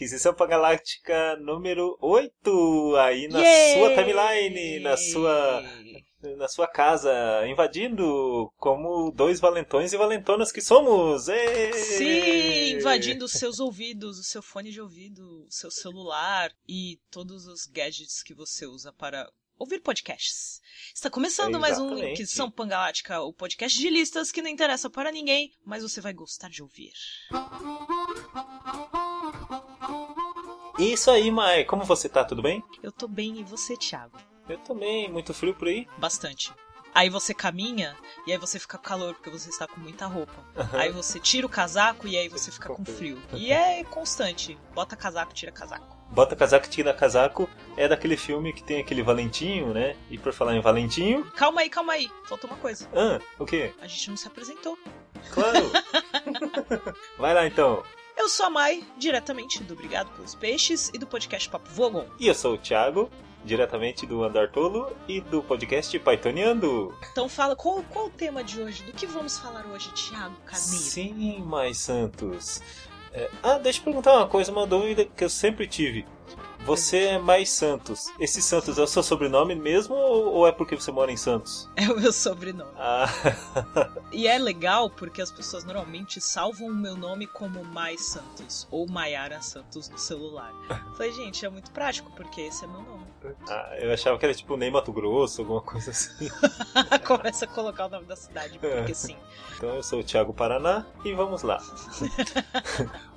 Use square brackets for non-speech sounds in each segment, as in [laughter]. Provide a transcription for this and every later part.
Aquisição Galáctica número 8 aí na Yay! sua timeline, na sua na sua casa, invadindo como dois valentões e valentonas que somos. Ê! Sim, invadindo os seus ouvidos, o seu fone de ouvido, o seu celular e todos os gadgets que você usa para ouvir podcasts. Está começando mais um. Inquisição Pangalática, o podcast de listas que não interessa para ninguém, mas você vai gostar de ouvir. Isso aí, Mai. Como você tá? Tudo bem? Eu tô bem e você, Thiago? Eu também. Muito frio por aí? Bastante. Aí você caminha e aí você fica com calor porque você está com muita roupa. Aí você tira o casaco e aí você fica com frio. E [laughs] é constante. Bota casaco, tira casaco. Bota casaco, tira casaco. É daquele filme que tem aquele Valentinho, né? E por falar em Valentinho... Calma aí, calma aí. Faltou uma coisa. Ah, o quê? A gente não se apresentou. Claro! [laughs] Vai lá então. Eu sou a Mai, diretamente do Obrigado pelos Peixes e do podcast Papo Vogon. E eu sou o Thiago, diretamente do Andar Tolo e do podcast Pythoniando. Então fala, qual, qual o tema de hoje? Do que vamos falar hoje, Thiago Carneiro? Sim, mais Santos. É, ah, deixa eu perguntar uma coisa, uma dúvida que eu sempre tive. Você é mais Santos. Esse Santos é o seu sobrenome mesmo ou é porque você mora em Santos? [laughs] É o meu sobrenome. Ah, [laughs] E é legal porque as pessoas normalmente salvam o meu nome como Mai Santos ou Maiara Santos no celular. Falei, gente, é muito prático porque esse é meu nome. ah, eu achava que era tipo Ney Mato Grosso, alguma coisa assim. [laughs] Começa a colocar o nome da cidade, porque sim. Então eu sou o Thiago Paraná e vamos lá.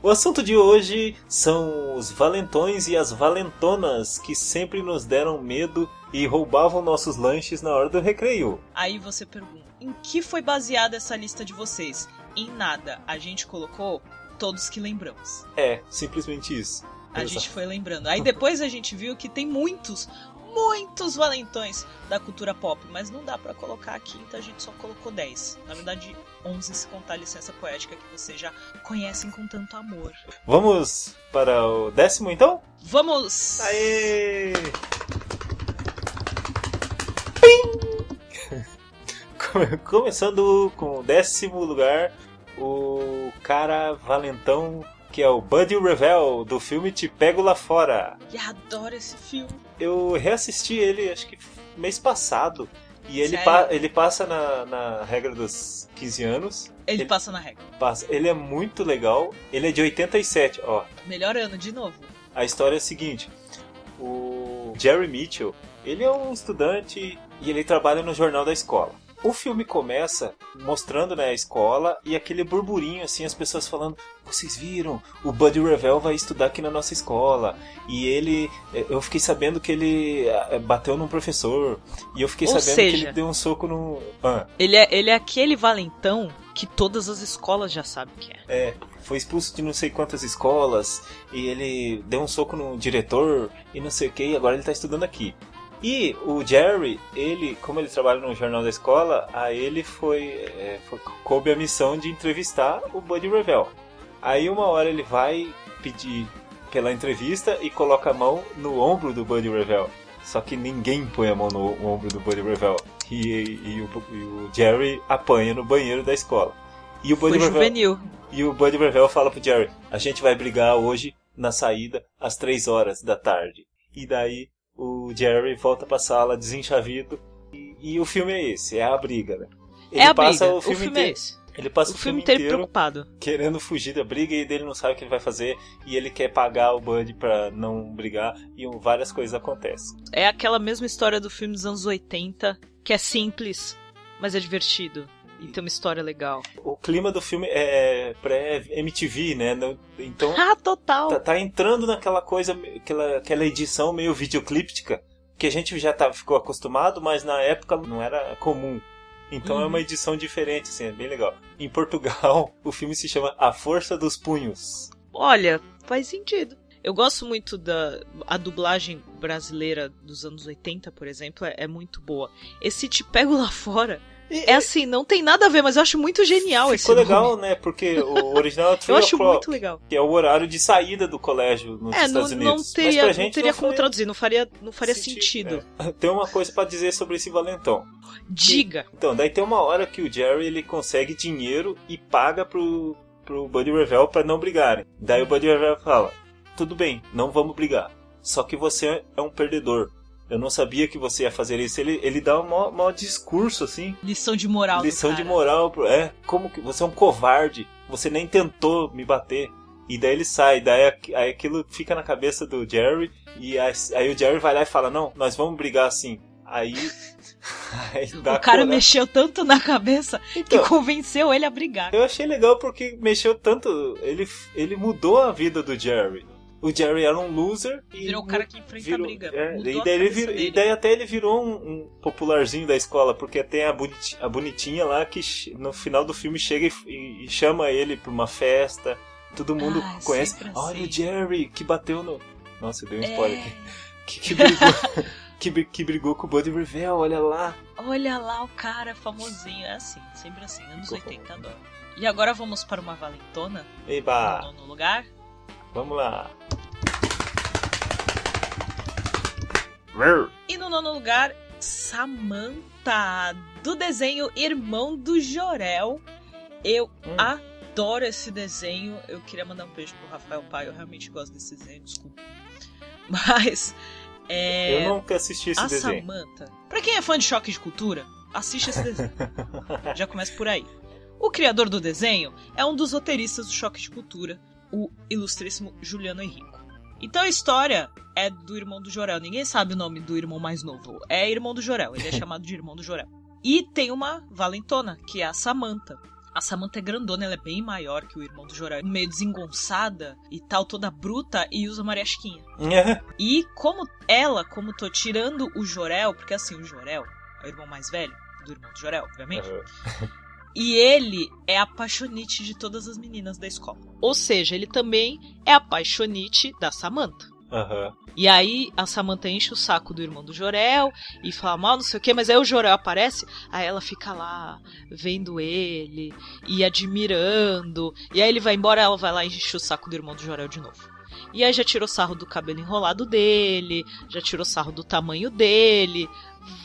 o assunto de hoje são os valentões e as valentonas que sempre nos deram medo e roubavam nossos lanches na hora do recreio. Aí você pergunta, em que foi baseada essa lista de vocês? Em nada. A gente colocou todos que lembramos. É, simplesmente isso. A Exato. gente foi lembrando. Aí depois a gente viu que tem muitos, muitos valentões da cultura pop, mas não dá pra colocar aqui, então a gente só colocou 10. Na verdade, 11 se contar a licença poética que vocês já conhecem com tanto amor. Vamos para o décimo então? Vamos! Aê! Pim! [laughs] Come- Começando com o décimo lugar, o cara valentão que é o Buddy Revell do filme Te Pego Lá Fora. E adoro esse filme. Eu reassisti ele acho que mês passado e ele, pa- ele passa na, na regra dos 15 anos. Ele, passa na regra. Passa. Ele é muito legal. Ele é de 87, ó. Melhor ano, de novo. A história é a seguinte: o Jerry Mitchell, ele é um estudante e ele trabalha no jornal da escola. O filme começa mostrando né, a escola e aquele burburinho assim, as pessoas falando: "Vocês viram? O Buddy Revell vai estudar aqui na nossa escola". E ele, eu fiquei sabendo que ele eh, bateu num professor e eu fiquei Ou sabendo que seja- ele deu um soco no ah, Ele é, ele é aquele valentão que todas as escolas já sabem que é. É, foi expulso de não sei quantas escolas e ele deu um soco no diretor e não sei o que, e agora ele tá estudando aqui. E o Jerry, ele, como ele trabalha no jornal da escola, a ele foi, é, foi coube a missão de entrevistar o Buddy Revell. Aí uma hora ele vai pedir pela entrevista e coloca a mão no ombro do Buddy Revell. Só que ninguém põe a mão no ombro do Buddy Revell. E, e o, e o Jerry apanha no banheiro da escola. E o Buddy Foi Revell, juvenil. e o Buddy Revell fala pro Jerry: A gente vai brigar hoje na saída às 3 horas da tarde. E daí o Jerry volta pra sala desenchavido. E, e o filme é esse: é a briga, né? Ele é a passa briga. o filme, é inteiro. esse. Ele passa O o, filme filme inteiro inteiro preocupado. querendo fugir da briga e ele não sabe o que ele vai fazer. E ele quer pagar o Buddy pra não brigar. E várias coisas acontecem. É aquela mesma história do filme dos anos 80, que é simples, mas é divertido. E tem uma história legal. O clima do filme é pré-MTV, né? Então [laughs] Ah, total! tá, tá entrando naquela coisa, aquela, aquela edição meio videoclíptica, que a gente já tá, ficou acostumado, mas na época não era comum. Então é Uhum. uma edição diferente, assim, é bem legal. Em Portugal, [laughs] o filme se chama A Força dos Punhos. Olha, faz sentido. Eu gosto muito da a dublagem brasileira dos anos 80, por exemplo, é, é muito boa. Esse Te Pego Lá Fora é assim, não tem nada a ver, mas eu acho muito genial esse Ficou nome. legal, né? Porque o original é [laughs] Eu acho muito legal. que é o horário de saída do colégio nos É, não, Estados Unidos. não Mas teria, pra não teria não como foi traduzir, não faria, não faria sentido, sentido. é. Tem uma coisa pra dizer sobre esse valentão. Diga. Então, daí tem uma hora que o Jerry ele consegue dinheiro e paga pro, pro Buddy Revell pra não brigarem. Daí o Buddy Revell fala: tudo bem, não vamos brigar. Só que você é um perdedor. Eu não sabia que você ia fazer isso. Ele, ele dá um maior, maior discurso, assim. Lição de moral. Lição de moral. É, como que você é um covarde. Você nem tentou me bater. E daí ele sai, daí aqu- aí aquilo fica na cabeça do Jerry. E aí, aí o Jerry vai lá e fala: Não, nós vamos brigar assim. Aí. [laughs] aí dá O cara coragem. mexeu tanto na cabeça que Então, convenceu ele a brigar. eu achei legal porque mexeu tanto. Ele, ele mudou a vida do Jerry. O Jerry era um loser e. Virou o cara que enfrenta virou- a briga. é, e, daí ele virou- e daí até ele virou um, um popularzinho da escola, porque tem a, boniti- a bonitinha lá que no final do filme chega e, e- chama ele pra uma festa. Todo mundo Ah, conhece. sempre Olha assim. o Jerry que bateu no. Nossa, eu dei um É. spoiler aqui. Que, que brigou, [laughs] que, bri- que brigou com o Buddy Revell, olha lá. Olha lá o cara famosinho. É assim, sempre assim, anos Ficou 80, adoro. E agora vamos para uma valentona, Eba, no nono lugar. Vamos lá. E no nono lugar, Samantha, do desenho Irmão do Jorel. Eu Hum. adoro esse desenho. Eu queria mandar um beijo pro Rafael Pai, eu realmente gosto desse desenho, desculpa. [laughs] Mas, é, Eu nunca assisti esse a desenho. Samantha, pra quem é fã de choque de cultura, assiste esse desenho. [laughs] Já começa por aí. O criador do desenho é um dos roteiristas do Choque de Cultura, o ilustríssimo Juliano Henrico. Então a história é do irmão do Jorel. Ninguém sabe o nome do irmão mais novo. É irmão do Jorel. Ele é [laughs] chamado de irmão do Jorel. E tem uma valentona, que é a Samantha. A Samantha é grandona, ela é bem maior que o irmão do Jorel. Meio desengonçada e tal, toda bruta, e usa Maria Chiquinha. E como ela, como tô tirando o Jorel, porque assim, o Jorel é o irmão mais velho do irmão do Jorel, obviamente. [laughs] E ele é apaixonite de todas as meninas da escola. Ou seja, ele também é apaixonite da Samantha. Aham. E aí a Samantha enche o saco do irmão do Jorel e fala mal, não sei o que, mas aí o Jorel aparece, aí ela fica lá vendo ele e admirando. E aí ele vai embora, ela vai lá e enche o saco do irmão do Jorel de novo. E aí já tirou sarro do cabelo enrolado dele, já tirou sarro do tamanho dele,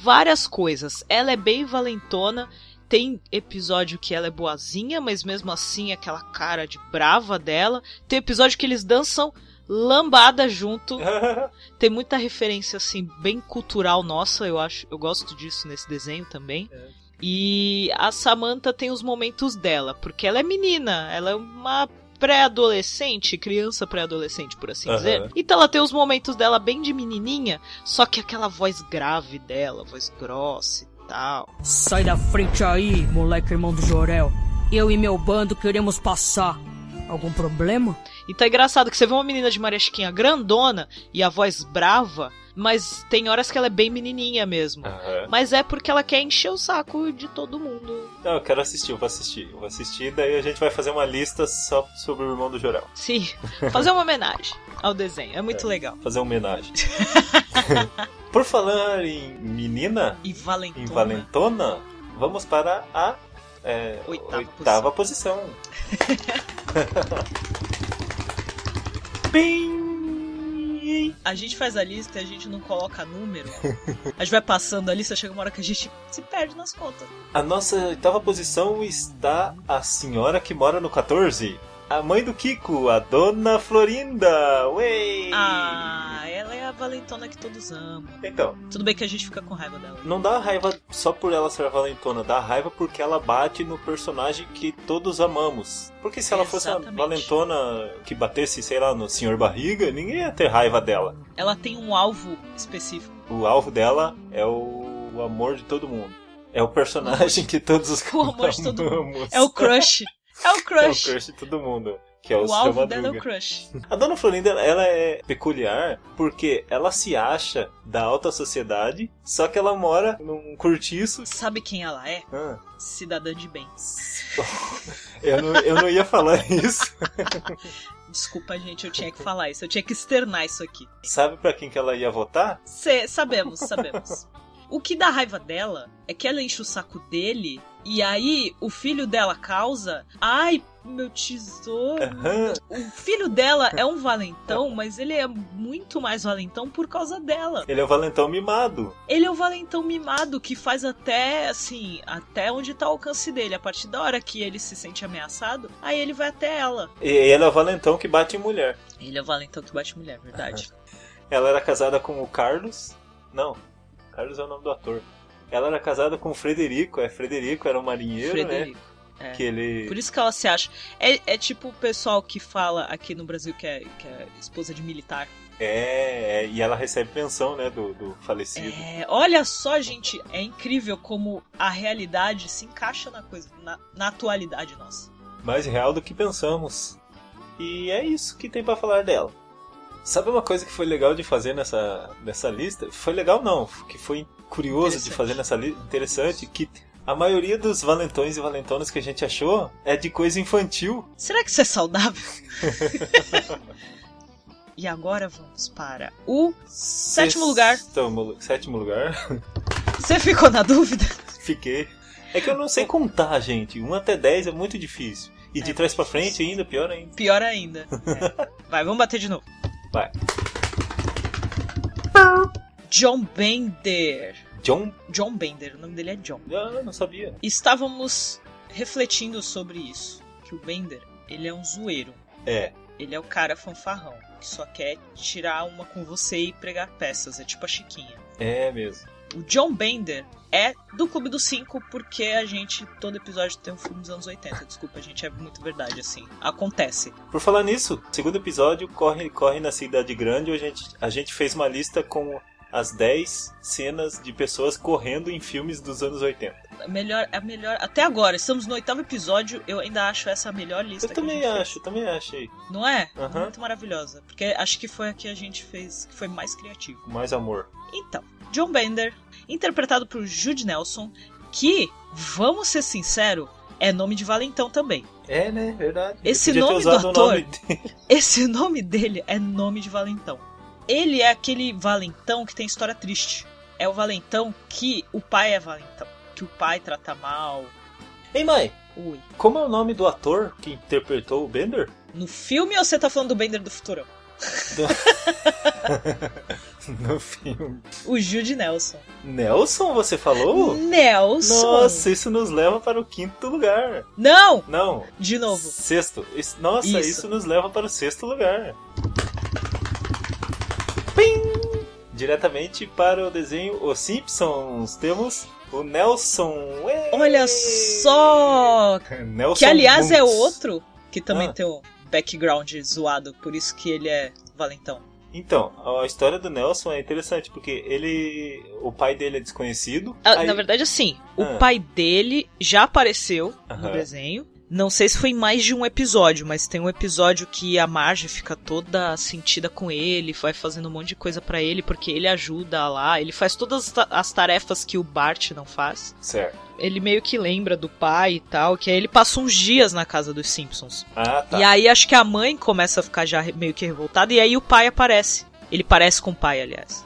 várias coisas. Ela é bem valentona. Tem episódio que ela é boazinha, mas mesmo assim aquela cara de brava dela. Tem episódio que eles dançam lambada junto. [laughs] Tem muita referência assim bem cultural nossa, eu acho, eu gosto disso nesse desenho também. É. E a Samantha tem os momentos dela, porque ela é menina, ela é uma pré-adolescente, criança pré-adolescente, por assim Aham. dizer. Então ela tem os momentos dela bem de menininha, só que aquela voz grave dela, voz grossa e tal. Sai da frente aí, moleque irmão do Jorel. Eu e meu bando queremos passar. Algum problema? Então é engraçado que você vê uma menina de Maria Chiquinha grandona e a voz brava, mas tem horas que ela é bem menininha mesmo. Aham. Mas é porque ela quer encher o saco de todo mundo. Não, eu quero assistir, eu vou assistir. Eu vou assistir, daí a gente vai fazer uma lista só sobre o irmão do Jorel. Sim, [laughs] fazer uma homenagem ao desenho. É muito legal. Fazer uma homenagem. [laughs] Por falar em menina, E Valentona. em valentona, vamos para a é, Oitava oitava posição. [laughs] Bem... A gente faz a lista e a gente não coloca número. A gente vai passando a lista, chega uma hora que a gente se perde nas contas. A nossa oitava posição está a senhora que mora no 14. A mãe do Kiko, a dona Florinda. Ué! Ah, é valentona que todos amam. Então, Tudo bem que a gente fica com raiva dela. não dá raiva só por ela ser valentona, dá raiva porque ela bate no personagem que todos amamos. Porque se ela fosse uma Exatamente. valentona que batesse, sei lá, no Senhor Barriga, ninguém ia ter raiva dela. Ela tem um alvo específico. O alvo dela é o, o amor de todo mundo. É o personagem que todos os O amor de todo mundo. [laughs] É o crush. É o É o crush. crush de todo mundo. Que é o, O alvo dela é o crush. A Dona Florinda, ela é peculiar porque ela se acha da alta sociedade, só que ela mora num cortiço. Sabe quem ela é? Ah, Cidadã de bem. eu, não, eu não ia falar isso. Desculpa, gente, eu tinha que falar isso. Eu tinha que externar isso aqui. Sabe pra quem que ela ia votar? Cê, sabemos, sabemos. O que dá raiva dela é que ela enche o saco dele e aí o filho dela causa. Ai, meu tesouro. O filho dela é um valentão, mas ele é muito mais valentão por causa dela. Ele é o valentão mimado. Ele é o valentão mimado que faz até, assim, até onde tá o alcance dele. A partir da hora que ele se sente ameaçado, aí ele vai até ela. E ele é o valentão que bate em mulher. Ele é o valentão que bate mulher, verdade. Ela era casada com o Carlos. Não, Carlos é o nome do ator. Ela era casada com o Frederico. É, Frederico era um marinheiro, né? Frederico. É. Que ele. Por isso que ela se acha. É, é tipo o pessoal que fala aqui no Brasil que é, que é esposa de militar. É, é, e ela recebe pensão, né, do, do falecido. É, olha só, gente, é incrível como a realidade se encaixa na coisa, na, na atualidade nossa. Mais real do que pensamos. E é isso que tem pra falar dela. Sabe uma coisa que foi legal de fazer nessa, nessa lista? Foi legal não, que foi curioso de fazer nessa lista, interessante, que a maioria dos valentões e valentonas que a gente achou é de coisa infantil. Será que isso é saudável? [laughs] e agora vamos para o sétimo lugar. Sétimo, lugar. [laughs] Você ficou na dúvida? Fiquei. É que eu não sei contar, gente. 1 até 10 é muito difícil. E de É trás muito pra frente ainda, pior ainda. Pior ainda. É. Vai, vamos bater de novo. Vai. John Bender. John. John Bender, o nome dele é John. Ah, não sabia. Estávamos refletindo sobre isso. Que o Bender, ele é um zoeiro. É. Ele é o cara fanfarrão. Que só quer tirar uma com você e pregar peças. É tipo a Chiquinha. É mesmo. O John Bender é do Clube dos Cinco porque a gente, todo episódio tem um filme dos anos 80. Desculpa, gente, é muito verdade, assim. Acontece. Por falar nisso, segundo episódio corre, corre na cidade grande. A gente, a gente fez uma lista com as 10 cenas de pessoas correndo em filmes dos anos 80. A melhor, a melhor. Até agora, estamos no oitavo episódio, eu ainda acho essa a melhor lista. Eu também gente fez. acho, também achei. Não é? Aham. Muito maravilhosa. Porque acho que foi a que a gente fez que foi mais criativo. Mais amor. Então, John Bender, interpretado por Jude Nelson, que, vamos ser sinceros, é nome de valentão também. É, né? Verdade. Esse nome do ator- nome. [laughs] Esse nome dele é nome de valentão. Ele é aquele valentão que tem história triste. É o valentão que o pai é valentão. Que o pai trata mal. Ei, mãe, Ui. como é o nome do ator que interpretou o Bender? No filme ou você tá falando do Bender do Futurão? [laughs] no filme. O Jude Nelson. Nelson, você falou? Nelson! Nossa, isso nos leva para o quinto lugar. Não! Não, De novo. sexto. Isso- Nossa, Isso. isso. nos leva para o sexto lugar. Pim! Diretamente para o desenho Os Simpsons, temos o Nelson. Ué! Olha só! [laughs] Nelson Que aliás é outro que também Ah. tem o background zoado, por isso que ele é valentão. Então, a história do Nelson é interessante porque ele, o pai dele é desconhecido. Ah, aí- Na verdade, assim, o Ah. pai dele já apareceu no Aham. desenho. Não sei se foi em mais de um episódio, mas tem um episódio que a Marge fica toda sentida com ele, vai fazendo um monte de coisa pra ele, porque ele ajuda lá, ele faz todas as tarefas que o Bart não faz. Certo. Ele meio que lembra do pai e tal, que aí ele passa uns dias na casa dos Simpsons. Ah, tá. E aí acho que a mãe começa a ficar já meio que revoltada, e aí o pai aparece. Ele parece com o pai, aliás.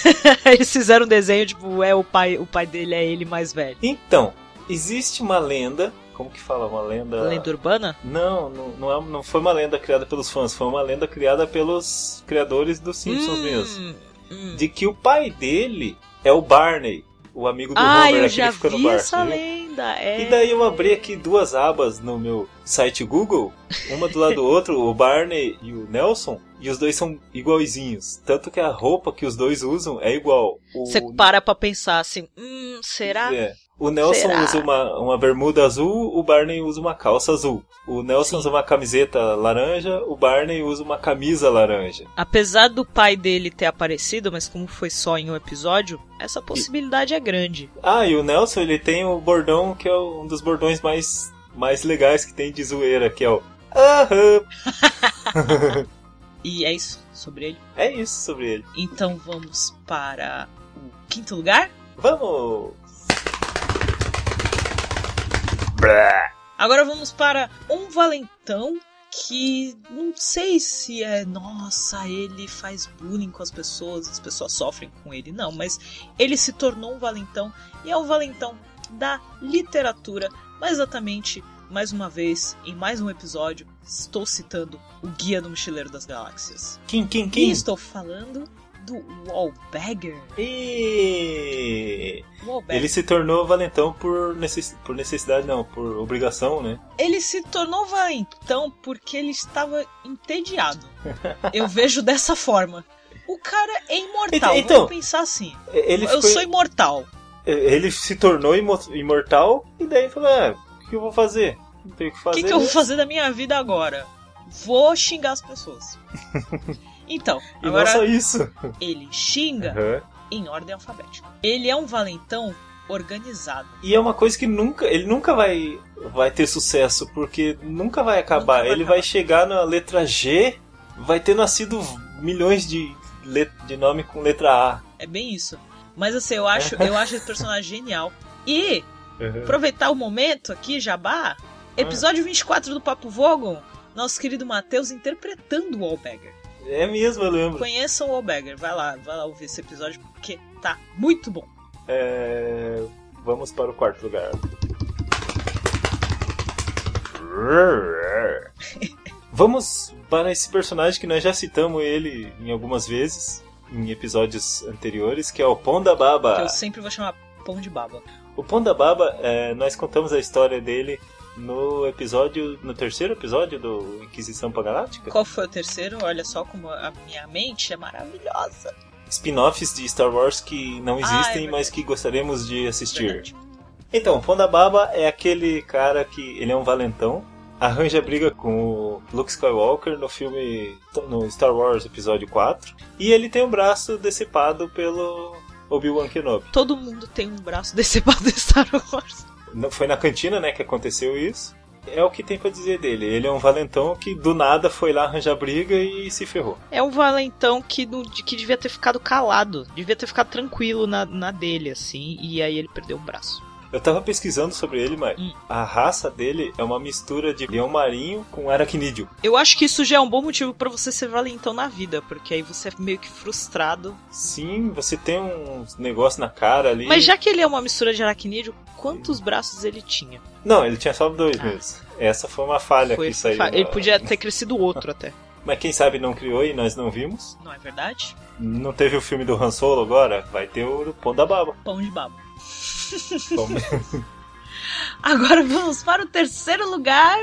[laughs] Eles fizeram um desenho, tipo, é o pai, o pai dele é ele mais velho. Então, existe uma lenda. Como que fala? Uma lenda. Lenda urbana? Não, não, não, é- não foi uma lenda criada pelos fãs, foi uma lenda criada pelos criadores dos Simpsons Hum, mesmo. hum. De que o pai dele é o Barney, o amigo do Ah, Homer, aquele que fica no bar. essa viu? lenda. É... E daí eu abri aqui duas abas no meu site Google, uma do lado do outro, o Barney e o Nelson, e os dois são iguaizinhos. Tanto que a roupa que os dois usam é igual. O, Você para pra pensar assim, hum, será? É. O Nelson Será? usa uma, uma bermuda azul, o Barney usa uma calça azul. O Nelson Sim. usa uma camiseta laranja, o Barney usa uma camisa laranja. Apesar do pai dele ter aparecido, mas como foi só em um episódio, essa possibilidade é grande. Ah, e o Nelson ele tem o bordão que é um dos bordões mais, mais legais que tem de zoeira, que é o Aham. [laughs] E é isso sobre ele. É isso sobre ele. Então vamos para o quinto lugar. Vamos! Agora vamos para um valentão que não sei se é, nossa, ele faz bullying com as pessoas, as pessoas sofrem com ele, não, mas ele se tornou um valentão e é um valentão da literatura, mais exatamente, mais uma vez, em mais um episódio, estou citando o Guia do Mochileiro das Galáxias. Quem, quem, E quem? estou falando do Wallbagger. E... Wallbagger. Ele se tornou valentão por, necess... por necessidade, não, por obrigação, né? Ele se tornou valentão porque ele estava entediado. Eu vejo dessa forma. O cara é imortal. Então- Vamos pensar assim. Ele, Eu ficou- sou imortal. ele se tornou imo- imortal e daí falou: ah, o que eu vou fazer? Não tenho o que O fazer. que, que eu vou né? fazer da minha vida agora? Vou xingar as pessoas. [laughs] Então, E agora não só isso. ele xinga Aham. em ordem alfabética. Ele é um valentão organizado. E é uma coisa que nunca, ele nunca vai, vai ter sucesso, porque nunca vai acabar. Nunca vai ele acabar. vai chegar na letra G, vai ter nascido milhões de, de nome com letra A. É bem isso. Mas assim, eu acho, eu acho esse personagem genial. E Aham. aproveitar o momento aqui, Jabá. Episódio 24 do Papo Vogon, nosso querido Matheus interpretando o Wallbagger. É mesmo, eu lembro. Conheçam o Wallbagger, vai lá, vai lá ouvir esse episódio porque tá muito bom. É, Vamos para o quarto lugar. [laughs] Vamos para esse personagem que nós já citamos ele em algumas vezes, em episódios anteriores, que é o Ponda Que Baba. eu sempre vou chamar pão de baba. O Ponda Baba, é, nós contamos a história dele no episódio, no terceiro episódio do Inquisição Pagaláctica. Qual foi o terceiro? Olha só como a minha mente é maravilhosa. Spin-offs de Star Wars que não Ah, é existem, mas que gostaríamos de assistir. Verdade. Então, Ponda Baba é aquele cara que ele é um valentão, arranja briga com o Luke Skywalker no filme no Star Wars episódio 4, e ele tem o braço decepado pelo Obi-Wan Kenobi. Todo mundo tem um braço decepado em Star Wars. Foi na cantina, né, que aconteceu isso. É o que tem pra dizer dele. Ele é um valentão que do nada foi lá arranjar briga e se ferrou. É um valentão que, que devia ter ficado calado. Devia ter ficado tranquilo na, na dele, assim. E aí ele perdeu um braço. Eu tava pesquisando sobre ele, mas Hum. a raça dele é uma mistura de leão marinho com aracnídeo. Eu acho que isso já é um bom motivo pra você ser valentão na vida. Porque aí você é meio que frustrado. Sim, você tem um negócio na cara ali. Mas já que ele é uma mistura de aracnídeo, quantos braços ele tinha? Não, ele tinha só dois Ah. mesmo. Essa foi uma falha Foi- que saiu. fa- Ele podia ter crescido outro até. [laughs] Mas quem sabe não criou e nós não vimos. Não é verdade? Não teve o filme do Han Solo agora? Vai ter o Pão da Baba. Pão de baba. [laughs] Agora vamos para o terceiro lugar.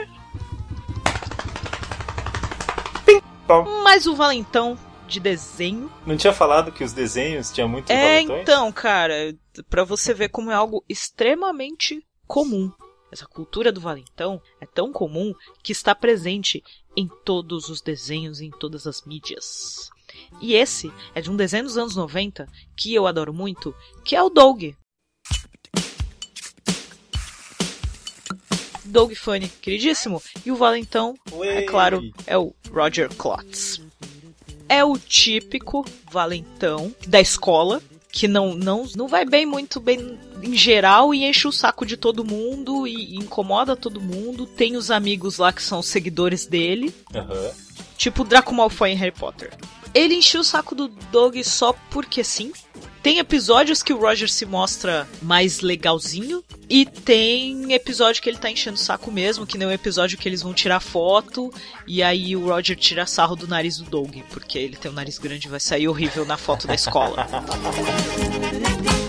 Mais um valentão de desenho. não tinha falado que os desenhos tinham muitos É, valentões? então, cara, pra você ver como é algo extremamente comum. Essa cultura do valentão é tão comum que está presente em todos os desenhos e em todas as mídias. E esse é de um desenho dos anos 90 que eu adoro muito, que é o Doug. Doug Funny, queridíssimo. E o valentão é claro, é o Roger Klotz. É o típico valentão da escola, que não, não, não vai bem muito bem em geral e enche o saco de todo mundo e incomoda todo mundo. Tem os amigos lá que são seguidores dele, Aham. tipo o Draco Malfoy em Harry Potter. Ele encheu o saco do Doug só porque sim. Tem episódios que o Roger se mostra mais legalzinho. E tem episódio que ele tá enchendo o saco mesmo, que nem o episódio que eles vão tirar foto. E aí o Roger tira sarro do nariz do Doug, porque ele tem um nariz grande e vai sair horrível na foto da escola. [laughs]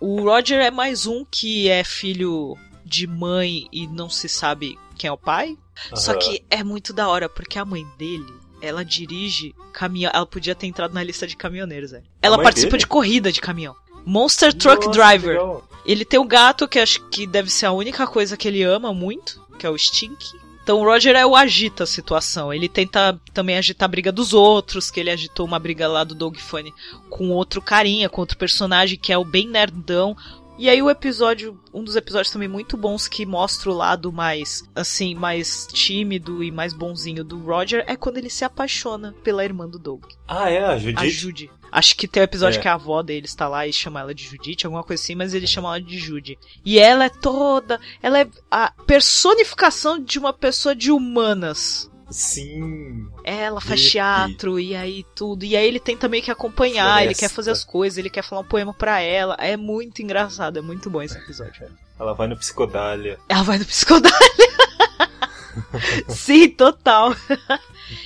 O Roger é mais um que é filho de mãe e não se sabe quem é o pai. Só Aham. que é muito da hora, porque a mãe dele, ela dirige caminhão. Ela podia ter entrado na lista de caminhoneiros, velho. Ela participa dele? de corrida de caminhão. Monster Truck Nossa, Driver. legal. Ele tem o gato, que acho que deve ser a única coisa que ele ama muito, que é o Stink. Então o Roger é o agita a situação. Ele tenta também agitar a briga dos outros, que ele agitou uma briga lá do Dog Funny com outro carinha, com outro personagem que é o bem nerdão, E aí o episódio, um dos episódios também muito bons que mostra o lado mais, assim, mais tímido e mais bonzinho do Roger é quando ele se apaixona pela irmã do Doug. Ah, é, a Judith? A Judy. Acho que tem o um episódio É. que a avó dele está lá e chama ela de Judite, alguma coisa assim, mas ele chama ela de Judy. E ela é toda. Ela é a personificação de uma pessoa de humanas. Sim. Ela faz teatro e aí tudo. E aí ele tenta meio que acompanhar, ele quer Floresta. fazer as coisas, ele quer falar um poema pra ela. É muito engraçado, é muito bom esse episódio. Ela vai no psicodália. Ela vai no psicodália. [laughs] Sim, total.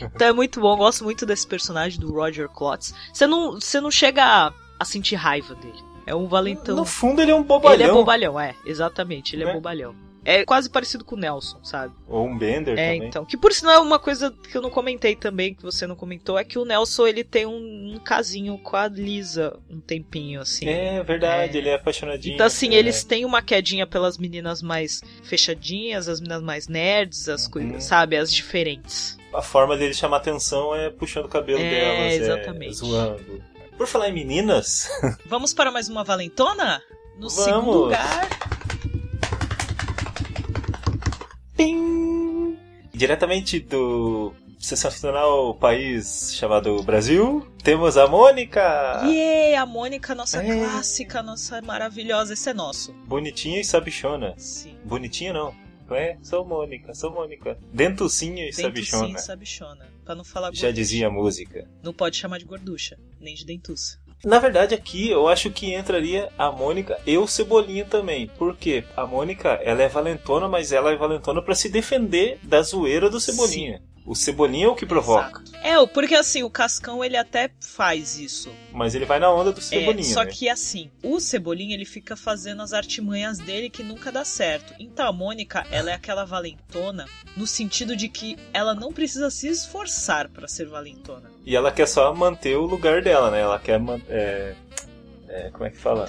então é muito bom, eu gosto muito desse personagem do Roger Klotz. Você não, você não chega a, a sentir raiva dele. É um valentão. No fundo ele é um bobalhão. Ele é bobalhão, é, exatamente, ele é Né? bobalhão. É quase parecido com o Nelson, sabe? Ou um Bender É, também. então. Que por sinal é uma coisa que eu não comentei também, que você não comentou, é que o Nelson ele tem um, um casinho com a Lisa um tempinho, assim. É verdade, É. ele é apaixonadinho. Então, assim, é. eles têm uma quedinha pelas meninas mais fechadinhas, as meninas mais nerds, as Uhum. coisas, sabe? As diferentes. A forma dele chamar atenção é puxando o cabelo É, delas, exatamente. é zoando. Por falar em meninas, [laughs] Vamos para mais uma valentona? No Vamos. segundo lugar. Diretamente do sensacional país chamado Brasil, temos a Mônica! Yeah, a Mônica, nossa É. clássica, nossa maravilhosa. Esse é nosso. Bonitinha e sabichona. Sim. Bonitinha não. É? Sou Mônica, sou Mônica. Dentucinha e Dento sim, sabichona. sabichona. Pra não falar Já gorducha. dizia a música. Não pode chamar de gorducha, nem de dentuça. Na verdade, aqui eu acho que entraria a Mônica e o Cebolinha também. Por quê? A Mônica, ela é valentona, mas ela é valentona pra se defender da zoeira do Cebolinha. O Cebolinha é o que provoca. Exato. É, porque assim, o Cascão ele até faz isso. Mas ele vai na onda do É, Cebolinha, só né? que assim, o Cebolinha ele fica fazendo as artimanhas dele que nunca dá certo. Então a Mônica, ela é aquela valentona no sentido de que ela não precisa se esforçar pra ser valentona. E ela quer só manter o lugar dela, né? Ela quer... É... é, como é que fala?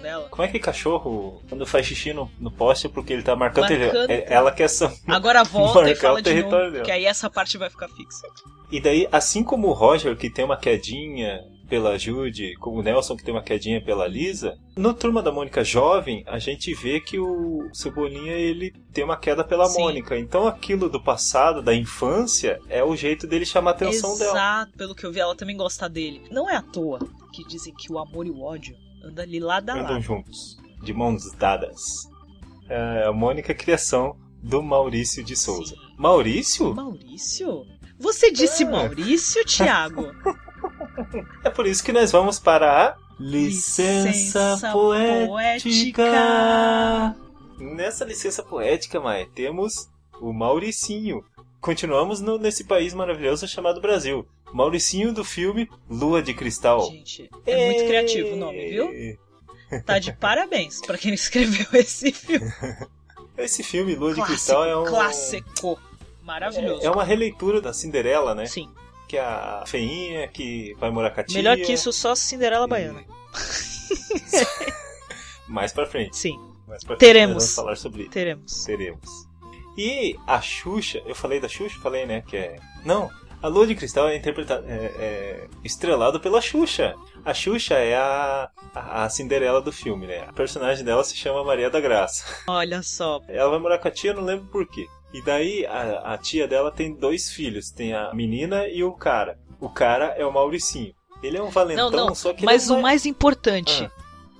Dela. Como é que cachorro, quando faz xixi no, no poste, porque ele tá marcando... Marcando. ele- é- ela quer só... Agora volta e fala o de território novo, dela. que aí essa parte vai ficar fixa. E daí, assim como o Roger, que tem uma quedinha pela Judy, como o Nelson, que tem uma quedinha pela Lisa, no Turma da Mônica Jovem, a gente vê que o Cebolinha, ele tem uma queda pela Sim. Mônica. Então aquilo do passado, da infância, é o jeito dele chamar a atenção Exato, dela. pelo que eu vi, ela também gosta dele. Não é à toa que dizem que o amor e o ódio andam ali lado a Andam lado. juntos, de mãos dadas. É, a Mônica é criação do Maurício de Souza. Sim. Maurício? Maurício? Você disse É. Maurício, Thiago? [laughs] É por isso que nós vamos para a Licença, Licença poética. Nessa licença poética, Mai, temos o Mauricinho. Continuamos no- nesse país maravilhoso chamado Brasil. Mauricinho do filme Lua de Cristal. Gente, é muito criativo o nome, viu? [laughs] Tá de parabéns pra quem escreveu esse filme. Esse filme Lua de Clássico, Cristal é um clássico. Maravilhoso. É uma releitura da Cinderela, né? Sim. Que é a feinha que vai morar com a tia. Melhor que isso, só Cinderela Baiana. [laughs] Mais pra frente. Sim, Mais pra frente Teremos. Vamos falar sobre teremos. Teremos. E a Xuxa, eu falei da Xuxa? Falei, né? Que é. Não, a Lua de Cristal é interpretada. É, é estrelado pela Xuxa. A Xuxa é a, a, a Cinderela do filme, né? A personagem dela se chama Maria da Graça. Olha só. Ela vai morar com a tia, não lembro por quê. E daí a, a tia dela tem dois filhos: tem a menina e o cara. O cara é o Mauricinho. Ele é um valentão, Não, não, só que Mas ele é o mais importante,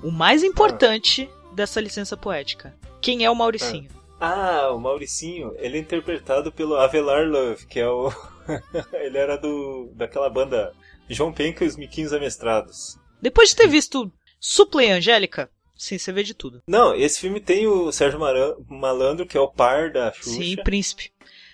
o mais importante dessa licença poética. Quem é o Mauricinho? Ah, o Mauricinho, ele é interpretado pelo Avelar Love, que é o. [laughs] ele era do. daquela banda João Penca e os Miquinhos Amestrados. Depois de ter visto Supla e Angélica, sim, você vê de tudo. Não, esse filme tem o Sérgio Maran- Malandro, que é o par da Xuxa. Sim, príncipe.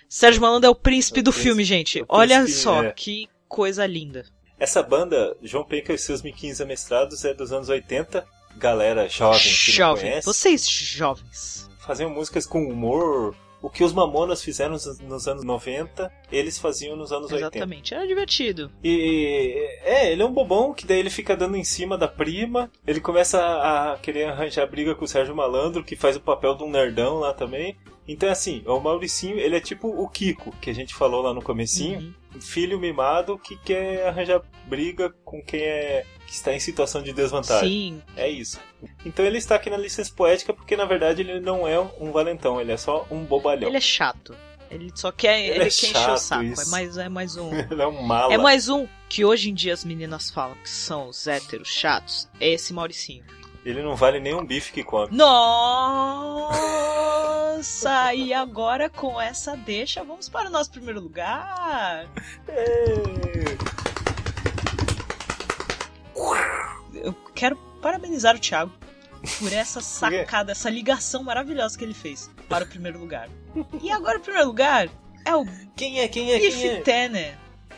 Sérgio Malandro é o príncipe O do príncipe- filme, gente. o Olha só é. que coisa linda. Essa banda, João Penca e seus Miquinhos Amestrados, é dos anos 80. Galera jovem Jovem. Vocês jovens. Faziam músicas com humor. O que os Mamonas fizeram nos, nos anos 90, eles faziam nos anos 80. Exatamente. Era divertido. E é, ele é um bobão que daí ele fica dando em cima da prima. Ele começa a, a querer arranjar briga com o Sérgio Malandro, que faz o papel de um nerdão lá também. Então assim, o Mauricinho, ele é tipo o Kiko, que a gente falou lá no comecinho. Uhum. Filho mimado que quer arranjar briga com quem é que está em situação de desvantagem. Sim. É isso. Então ele está aqui na licença poética porque na verdade ele não é um valentão, ele é só um bobalhão. Ele é chato. Ele só quer, Ele ele, é quer encher o saco. isso. É mais, é mais um. [laughs] Ele é um mala. É mais um que hoje em dia as meninas falam que são os héteros chatos. É esse Mauricinho. Ele não vale nem um bife que come. Nossa! e agora com essa deixa, vamos para o nosso primeiro lugar. Eu quero parabenizar o Thiago por essa sacada, essa ligação maravilhosa que ele fez para o primeiro lugar. E agora o primeiro lugar é o Quem é? Quem é? Biff Quem é? Tanner,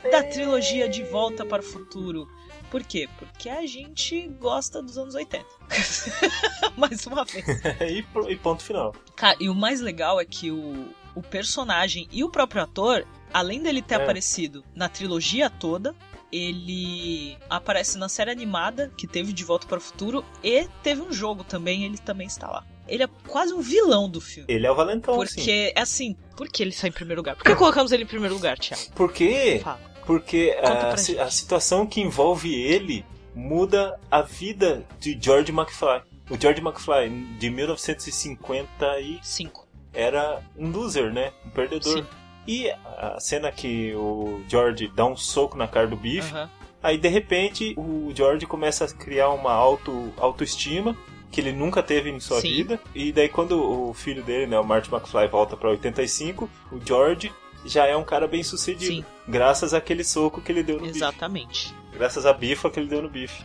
da trilogia De Volta para o Futuro. Por quê? Porque a gente gosta dos anos 80. [laughs] Mais uma vez. [laughs] e, e ponto final. Cara, e o mais legal é que o, o personagem e o próprio ator, além dele ter É. aparecido na trilogia toda, ele aparece na série animada que teve De Volta para o Futuro e teve um jogo também, ele também está lá. Ele é quase um vilão do filme. Ele é o valentão, sim. Porque, assim, por que ele está em primeiro lugar? Por que colocamos ele em primeiro lugar, Thiago? Por quê? Fala. Porque a, a situação que envolve ele muda a vida de George McFly. O George McFly, de 1950 e Cinco. era um loser, né? Um perdedor. Sim. E a cena que o George dá um soco na cara do Biff, Aham. aí de repente o George começa a criar uma auto, autoestima que ele nunca teve em sua Sim. vida. E daí quando o filho dele, né, o Marty McFly, volta pra 85, o George já é um cara bem sucedido. Sim. Graças àquele soco que ele deu no. Exatamente. Graças à bifa que ele deu no Biff.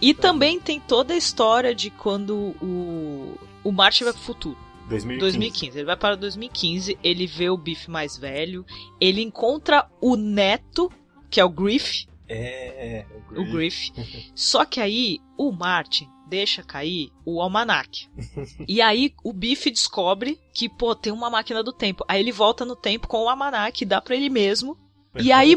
E também tem toda a história de quando o, o Marty vai pro futuro. 2015. 2015. Ele vai para 2015, ele vê o Biff mais velho, ele encontra o neto, que é o Griff, É, o Griff. [laughs] Só que aí o Martin deixa cair o almanac. [laughs] e aí o Biff descobre que, pô, tem uma máquina do tempo. Aí ele volta no tempo com o almanac, dá pra ele mesmo. E aí,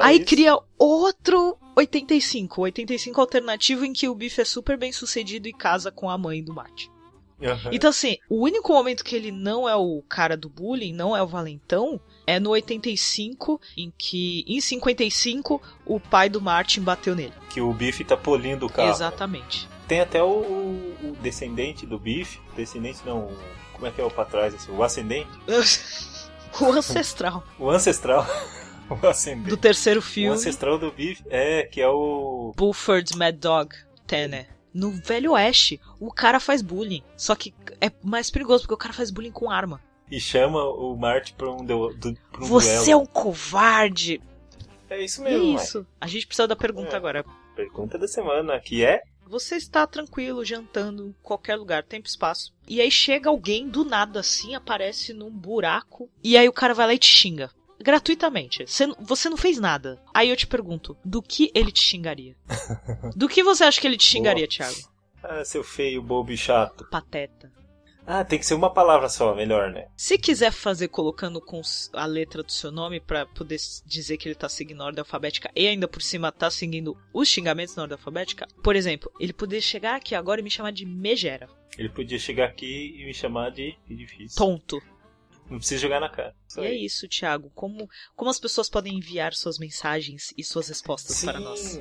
aí isso. cria outro 85. 85 alternativo em que o Biff é super bem sucedido e casa com a mãe do Marty. Aham. Então, assim, o único momento que ele não é o cara do bullying, não é o valentão, é no 85, em que, em 55, o pai do Martin bateu nele. Que o Biff tá polindo o carro. Exatamente. Tem até o, o descendente do Biff. Descendente não. o- Como é que é o pra trás? Assim, o ascendente? [laughs] o ancestral O ancestral. [laughs] o ascendente. do terceiro O filme, ancestral do Biff. É, que é o. Bulford's Mad Dog, Tanner. No Velho Oeste, o cara faz bullying. Só que é mais perigoso, porque o cara faz bullying com arma. E chama o Marty pra um, du- du- pra um Você é duelo. um covarde! É isso É mesmo, isso. A gente precisa da pergunta É. agora. Pergunta da semana, que é. Você está tranquilo, jantando em qualquer lugar, tempo e espaço. E aí chega alguém do nada assim, aparece num buraco. E aí o cara vai lá e te xinga. Gratuitamente. Você, não fez nada. Aí eu te pergunto, do que ele te xingaria? [laughs] Do que você acha que ele te xingaria, Thiago? Ah, seu feio, bobo e chato. Pateta. Ah, tem que ser uma palavra só, melhor, né? Se quiser fazer colocando com a letra do seu nome pra poder dizer que ele tá seguindo a ordem alfabética e ainda por cima tá seguindo os xingamentos na ordem alfabética, por exemplo, ele poderia chegar aqui agora e me chamar de megera. Ele podia chegar aqui e me chamar de. Difícil. Tonto. Não precisa jogar na cara. Isso E é aí. isso, Thiago. Como, como as pessoas podem enviar suas mensagens e suas respostas Sim. para nós?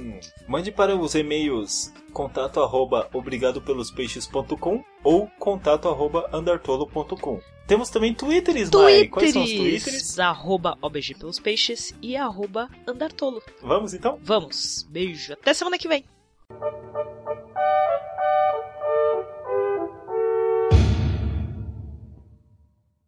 Mande para os e-mails contato arroba obrigadopelosPeixes.com ou contato arroba andartolo.com. Temos também twitters, Mai. Quais são os? Twitters, arroba OBG pelos peixes e arroba Andartolo. Vamos então? Vamos, beijo, até semana que vem.